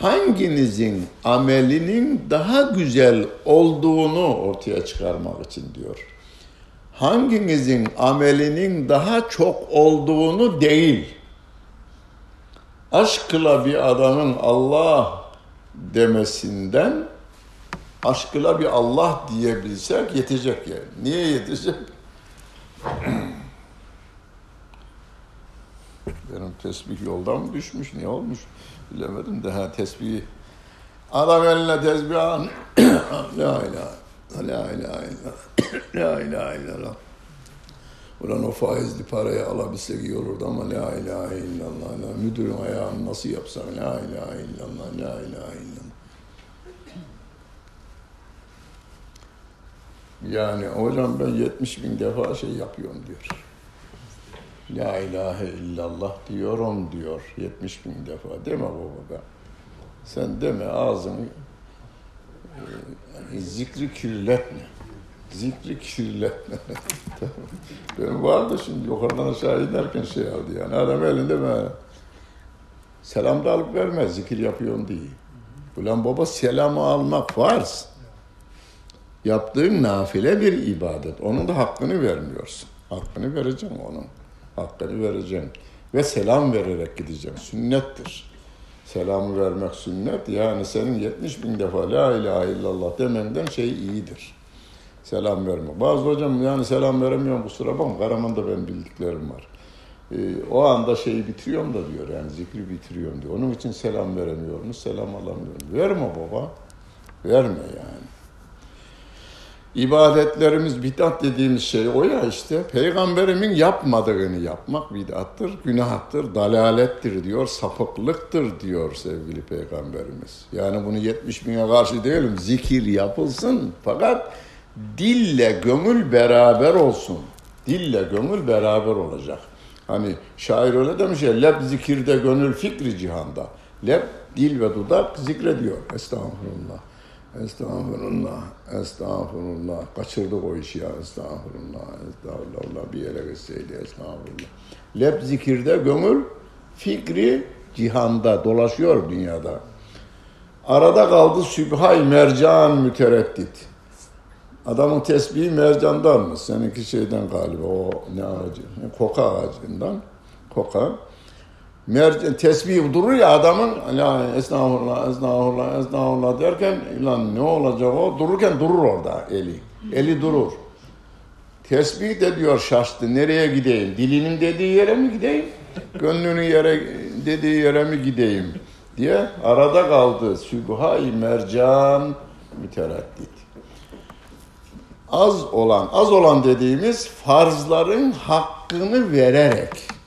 Hanginizin amelinin daha güzel olduğunu ortaya çıkarmak için diyor hanginizin amelinin daha çok olduğunu değil. Aşkla bir adamın Allah demesinden aşkla bir Allah diyebilsek yetecek yani. Niye yetecek? Benim tesbih yoldan mı düşmüş, ne olmuş bilemedim de ha tesbih. Adam eline tesbih la ilahe La ilahe illallah. La ilahe illallah. Ulan o faizli parayı alabilsek iyi olurdu ama la ilahe illallah. La, müdürün ayağını nasıl yapsak la ilahe illallah, la ilahe illallah. Yani hocam ben 70 bin defa şey yapıyorum diyor. La ilahe illallah diyorum diyor 70 bin defa. Deme baba be. Sen deme ağzını yani zikri kirletme. Zikri kirletme. Benim vardı şimdi yukarıdan aşağı inerken şey aldı yani. Adam elinde böyle. Selam da alıp vermez zikir yapıyorum diye. Ulan baba selamı almak farz. Yaptığın nafile bir ibadet. Onun da hakkını vermiyorsun. Hakkını vereceksin onun. Hakkını vereceksin. Ve selam vererek gideceksin. Sünnettir. Selamı vermek sünnet. Yani senin 70 bin defa la ilahe illallah demenden şey iyidir. Selam verme. Bazı hocam yani selam veremiyorum kusura bakma. Karaman'da ben bildiklerim var. Ee, o anda şeyi bitiriyorum da diyor yani zikri bitiriyorum diyor. Onun için selam veremiyorum, selam alamıyorum. Verme baba. Verme yani. İbadetlerimiz bidat dediğimiz şey o ya işte. Peygamberimin yapmadığını yapmak bidattır, günahtır, dalalettir diyor, sapıklıktır diyor sevgili peygamberimiz. Yani bunu 70 bine karşı değilim. Zikir yapılsın fakat dille gönül beraber olsun. Dille gönül beraber olacak. Hani şair öyle demiş ya, leb zikirde gönül fikri cihanda. Leb, dil ve dudak zikrediyor. Estağfurullah. Estağfurullah, estağfurullah. Kaçırdık o işi ya, estağfurullah, estağfurullah. Bir yere gitseydi, estağfurullah. Leb zikirde gönül, fikri cihanda, dolaşıyor dünyada. Arada kaldı sübhay mercan mütereddit. Adamın tesbihi mercandan mı? Seninki şeyden galiba, o ne ağacı? Koka ağacından. Koka. Mercan, tesbih durur ya adamın la estağfurullah, estağfurullah, estağfurullah derken lan ne olacak o? Dururken durur orada eli. Eli durur. Tesbih de diyor şaştı. Nereye gideyim? Dilinin dediği yere mi gideyim? Gönlünün yere dediği yere mi gideyim? diye arada kaldı. Sübhay mercan mütereddit. Az olan, az olan dediğimiz farzların hakkını vererek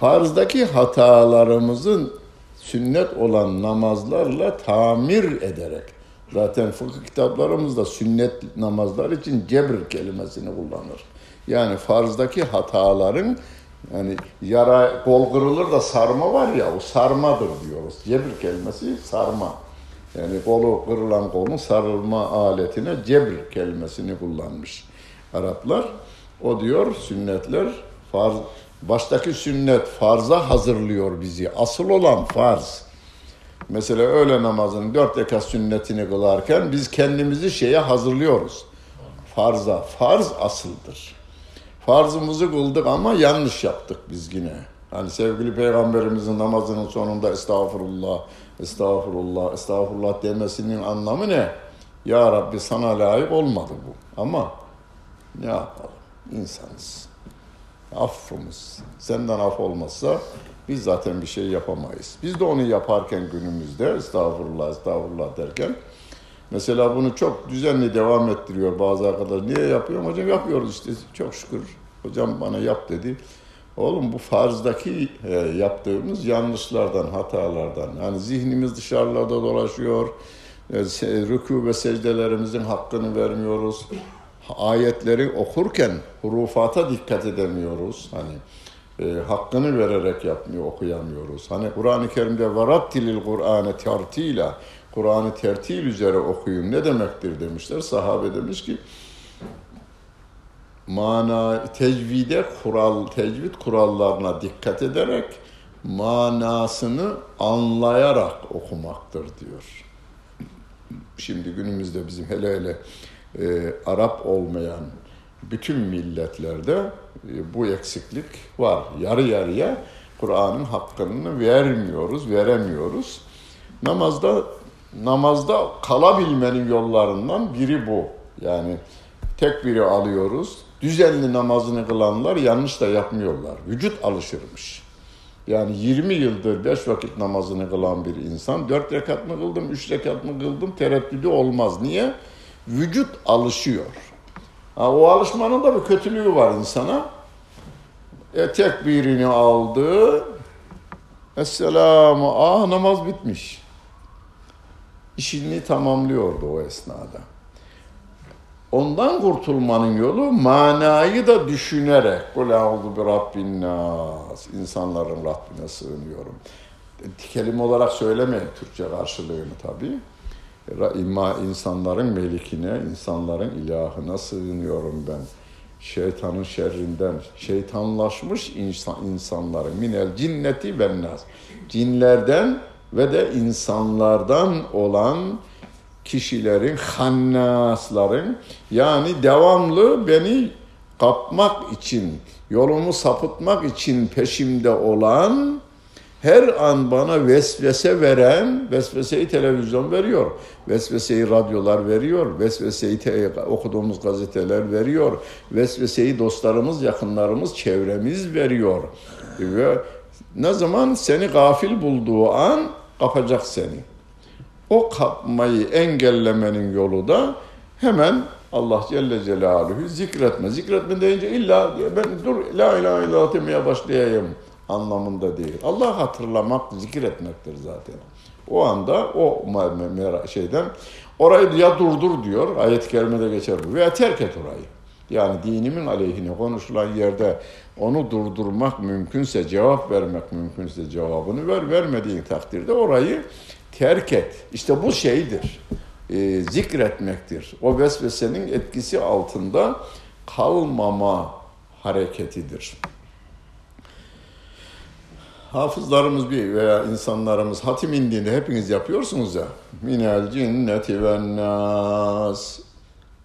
farzdaki hatalarımızın sünnet olan namazlarla tamir ederek zaten fıkıh kitaplarımızda sünnet namazlar için cebr kelimesini kullanır. Yani farzdaki hataların yani yara kol kırılır da sarma var ya o sarmadır diyoruz. Cebr kelimesi sarma. Yani kolu kırılan kolun sarılma aletine cebr kelimesini kullanmış Araplar. O diyor sünnetler farz Baştaki sünnet farza hazırlıyor bizi. Asıl olan farz. Mesela öğle namazının dört rekat sünnetini kılarken biz kendimizi şeye hazırlıyoruz. Farza. Farz asıldır. Farzımızı kıldık ama yanlış yaptık biz yine. Hani sevgili peygamberimizin namazının sonunda estağfurullah, estağfurullah, estağfurullah demesinin anlamı ne? Ya Rabbi sana layık olmadı bu. Ama ne yapalım? İnsanız. Affımız. Senden af olmazsa biz zaten bir şey yapamayız. Biz de onu yaparken günümüzde estağfurullah, estağfurullah derken mesela bunu çok düzenli devam ettiriyor bazı arkadaşlar. Niye yapıyorum? Hocam yapıyoruz işte çok şükür. Hocam bana yap dedi. Oğlum bu farzdaki e, yaptığımız yanlışlardan, hatalardan. Yani zihnimiz dışarılarda dolaşıyor. E, rükû ve secdelerimizin hakkını vermiyoruz. Ayetleri okurken hurufata dikkat edemiyoruz. Hani e, hakkını vererek yapmıyor, okuyamıyoruz. Hani Kur'an-ı Kerim'de varattilil Kur'an'ı tertila, Kur'an'ı tertil üzere okuyun ne demektir demişler. Sahabe demiş ki mana tecvide kural tecvid kurallarına dikkat ederek manasını anlayarak okumaktır diyor. Şimdi günümüzde bizim hele hele e, Arap olmayan bütün milletlerde e, bu eksiklik var. Yarı yarıya Kur'an'ın hakkını vermiyoruz, veremiyoruz. Namazda namazda kalabilmenin yollarından biri bu. Yani tek biri alıyoruz. Düzenli namazını kılanlar yanlış da yapmıyorlar. Vücut alışırmış. Yani 20 yıldır 5 vakit namazını kılan bir insan 4 rekat mı kıldım, 3 rekat mı kıldım tereddüdü olmaz. Niye? Vücut alışıyor. Ha, o alışmanın da bir kötülüğü var insana. E tekbirini aldı. Esselamu. Ah namaz bitmiş. İşini tamamlıyordu o esnada. Ondan kurtulmanın yolu manayı da düşünerek Kul a'udhu bi rabbin nas. İnsanların Rabbine sığınıyorum. Kelime olarak söylemeyin Türkçe karşılığını tabii İma insanların melikine, insanların ilahına sığınıyorum ben. Şeytanın şerrinden, şeytanlaşmış insan, insanları, minel cinneti ve nas. Cinlerden ve de insanlardan olan kişilerin, hannasların yani devamlı beni kapmak için, yolumu sapıtmak için peşimde olan her an bana vesvese veren, vesveseyi televizyon veriyor, vesveseyi radyolar veriyor, vesveseyi te- okuduğumuz gazeteler veriyor, vesveseyi dostlarımız, yakınlarımız, çevremiz veriyor. Ve ne zaman seni gafil bulduğu an kapacak seni. O kapmayı engellemenin yolu da hemen Allah Celle Celaluhu zikretme. Zikretme deyince illa ben dur la ilahe illallah demeye başlayayım anlamında değil. Allah hatırlamak, zikir etmektir zaten. O anda o şeyden orayı ya durdur diyor. Ayet-i kerimede geçer bu. Veya terk et orayı. Yani dinimin aleyhine konuşulan yerde onu durdurmak mümkünse, cevap vermek mümkünse cevabını ver. Vermediğin takdirde orayı terk et. İşte bu şeydir. E, zikretmektir. O vesvesenin etkisi altında kalmama hareketidir hafızlarımız bir veya insanlarımız hatim indiğinde hepiniz yapıyorsunuz ya. Minel cinneti ve nas.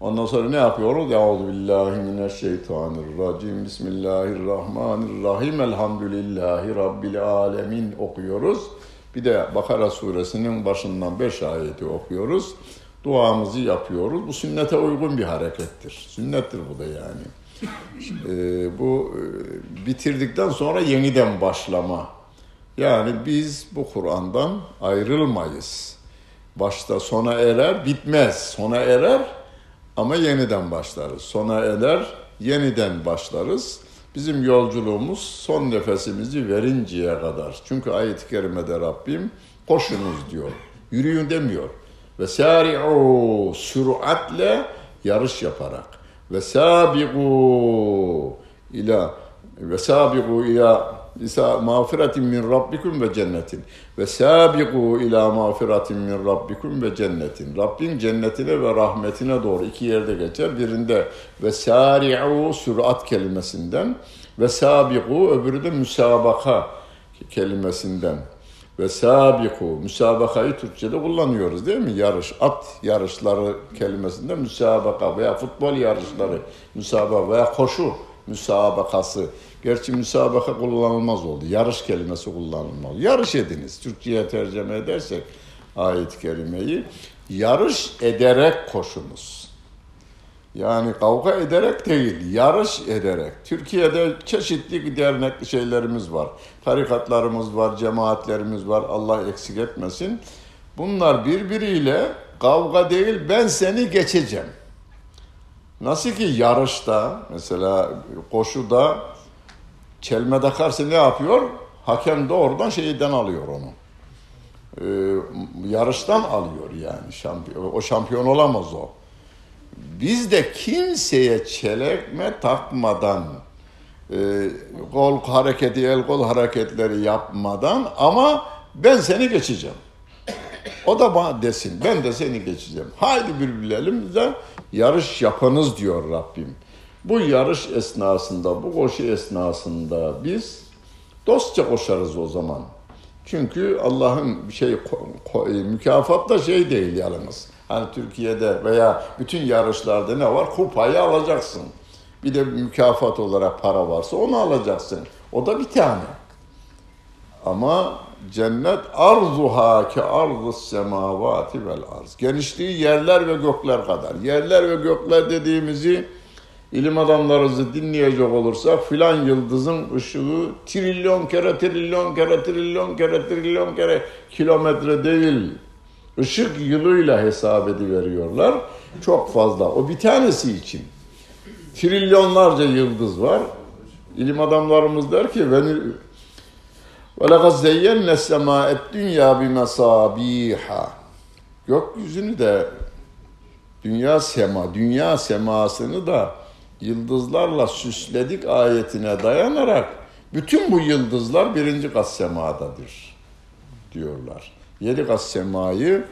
Ondan sonra ne yapıyoruz? Euzu billahi mineşşeytanirracim. Bismillahirrahmanirrahim. Elhamdülillahi rabbil alamin okuyoruz. Bir de Bakara suresinin başından beş ayeti okuyoruz. Duamızı yapıyoruz. Bu sünnete uygun bir harekettir. Sünnettir bu da yani. Ee, bu e, bitirdikten sonra yeniden başlama yani biz bu Kur'an'dan ayrılmayız. Başta sona erer, bitmez. Sona erer ama yeniden başlarız. Sona erer, yeniden başlarız. Bizim yolculuğumuz son nefesimizi verinceye kadar. Çünkü ayet-i kerimede Rabbim koşunuz diyor. Yürüyün demiyor. Ve sari'u süratle yarış yaparak ve sabiqu ila ve sabiqu ila mağfiretin min rabbikum ve cennetin ve sabiqu ila mağfiretin min rabbikum ve cennetin. Rabbin cennetine ve rahmetine doğru iki yerde geçer. Birinde ve sari'u sürat kelimesinden ve sabiqu öbürü de müsabaka kelimesinden ve sabiku müsabakayı Türkçe'de kullanıyoruz değil mi? Yarış, at yarışları kelimesinde müsabaka veya futbol yarışları müsabaka veya koşu müsabakası. Gerçi müsabaka kullanılmaz oldu. Yarış kelimesi kullanılmaz. Yarış ediniz. Türkçe'ye tercüme edersek ayet-i yarış ederek koşunuz. Yani kavga ederek değil, yarış ederek. Türkiye'de çeşitli dernek şeylerimiz var. Tarikatlarımız var, cemaatlerimiz var. Allah eksik etmesin. Bunlar birbiriyle kavga değil, ben seni geçeceğim. Nasıl ki yarışta, mesela koşuda çelme takarsa ne yapıyor? Hakem de oradan şeyden alıyor onu. Ee, yarıştan alıyor yani. Şampiyon, o şampiyon olamaz o. Biz de kimseye çelekme takmadan, e, kol hareketi, el kol hareketleri yapmadan ama ben seni geçeceğim. O da bana desin, ben de seni geçeceğim. Haydi birbirlerimizle yarış yapınız diyor Rabbim. Bu yarış esnasında, bu koşu esnasında biz dostça koşarız o zaman. Çünkü Allah'ın şey mükafat da şey değil yalnız. Hani Türkiye'de veya bütün yarışlarda ne var? Kupayı alacaksın. Bir de mükafat olarak para varsa onu alacaksın. O da bir tane. Ama cennet arzuha ke arzus semavati vel arz. Genişliği yerler ve gökler kadar. Yerler ve gökler dediğimizi ilim adamlarımızı dinleyecek olursa filan yıldızın ışığı trilyon kere trilyon kere trilyon kere trilyon kere kilometre değil ışık yılıyla hesap ediveriyorlar. Çok fazla. O bir tanesi için. Trilyonlarca yıldız var. İlim adamlarımız der ki وَلَقَدْ زَيَّنَّ السَّمَاءَ الدُّنْيَا بِمَصَابِيحَ Gökyüzünü de dünya sema, dünya semasını da yıldızlarla süsledik ayetine dayanarak bütün bu yıldızlar birinci kat semadadır diyorlar. Yedi kat semayı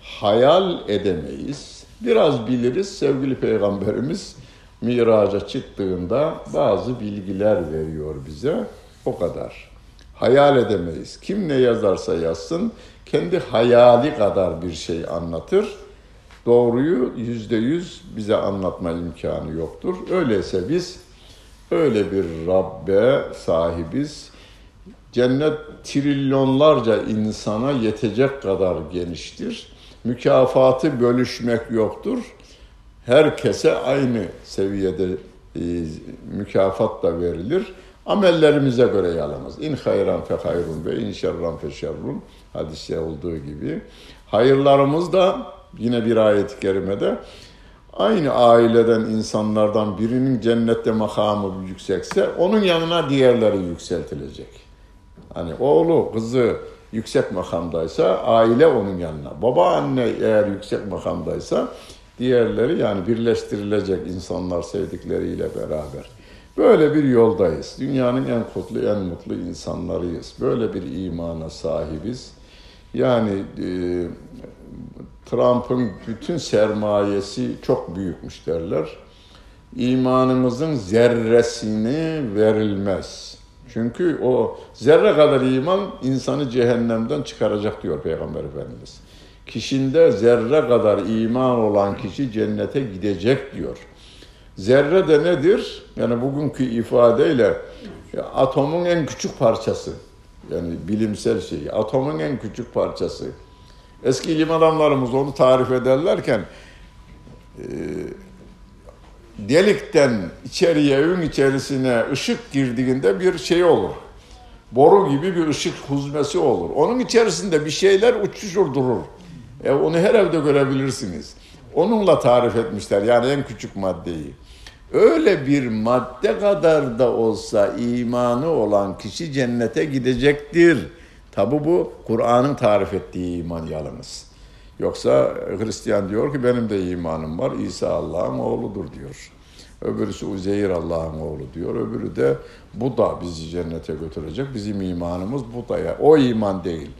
hayal edemeyiz. Biraz biliriz. Sevgili Peygamberimiz miraca çıktığında bazı bilgiler veriyor bize. O kadar. Hayal edemeyiz. Kim ne yazarsa yazsın kendi hayali kadar bir şey anlatır. Doğruyu yüzde yüz bize anlatma imkanı yoktur. Öyleyse biz öyle bir Rabbe sahibiz Cennet trilyonlarca insana yetecek kadar geniştir. Mükafatı bölüşmek yoktur. Herkese aynı seviyede e, mükafat da verilir. Amellerimize göre yalnız. İn hayran fe hayrun ve in şerran fe şerrun. Hadiste olduğu gibi. Hayırlarımız da yine bir ayet-i kerimede aynı aileden insanlardan birinin cennette makamı yüksekse onun yanına diğerleri yükseltilecek. Hani oğlu, kızı yüksek makamdaysa aile onun yanına. Baba, anne eğer yüksek makamdaysa diğerleri yani birleştirilecek insanlar sevdikleriyle beraber. Böyle bir yoldayız. Dünyanın en kutlu, en mutlu insanlarıyız. Böyle bir imana sahibiz. Yani e, Trump'ın bütün sermayesi çok büyükmüş derler. İmanımızın zerresini verilmez. Çünkü o zerre kadar iman insanı cehennemden çıkaracak diyor Peygamber Efendimiz. Kişinde zerre kadar iman olan kişi cennete gidecek diyor. Zerre de nedir? Yani bugünkü ifadeyle atomun en küçük parçası. Yani bilimsel şey. Atomun en küçük parçası. Eski ilim adamlarımız onu tarif ederlerken e, delikten içeriye, evin içerisine ışık girdiğinde bir şey olur. Boru gibi bir ışık huzmesi olur. Onun içerisinde bir şeyler uçuşur durur. E, onu her evde görebilirsiniz. Onunla tarif etmişler yani en küçük maddeyi. Öyle bir madde kadar da olsa imanı olan kişi cennete gidecektir. Tabi bu Kur'an'ın tarif ettiği iman yalnız. Yoksa Hristiyan diyor ki benim de imanım var. İsa Allah'ın oğludur diyor. Öbürüsü Uzeyr Allah'ın oğlu diyor. Öbürü de bu da bizi cennete götürecek. Bizim imanımız bu da ya. O iman değil.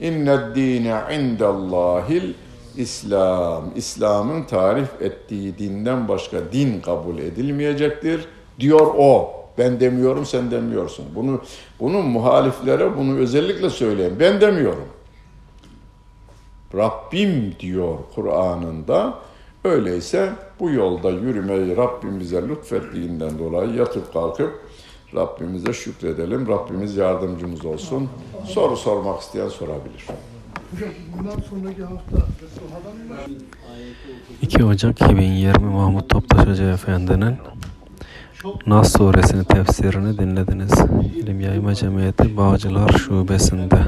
İnned dine indallahil İslam. İslam'ın tarif ettiği dinden başka din kabul edilmeyecektir diyor o. Ben demiyorum, sen demiyorsun. Bunu bunu muhaliflere bunu özellikle söyleyeyim. Ben demiyorum. Rabbim diyor Kur'an'ında. Öyleyse bu yolda yürümeyi Rabbim bize lütfettiğinden dolayı yatıp kalkıp Rabbimize şükredelim. Rabbimiz yardımcımız olsun. Soru sormak isteyen sorabilir. Hocam bundan sonraki hafta Resulullah'dan mı? 2 Ocak 2020 Mahmut Toptaş Hoca Efendi'nin Nas suresini tefsirini dinlediniz. İlim Yayma Cemiyeti Bağcılar Şubesi'nde.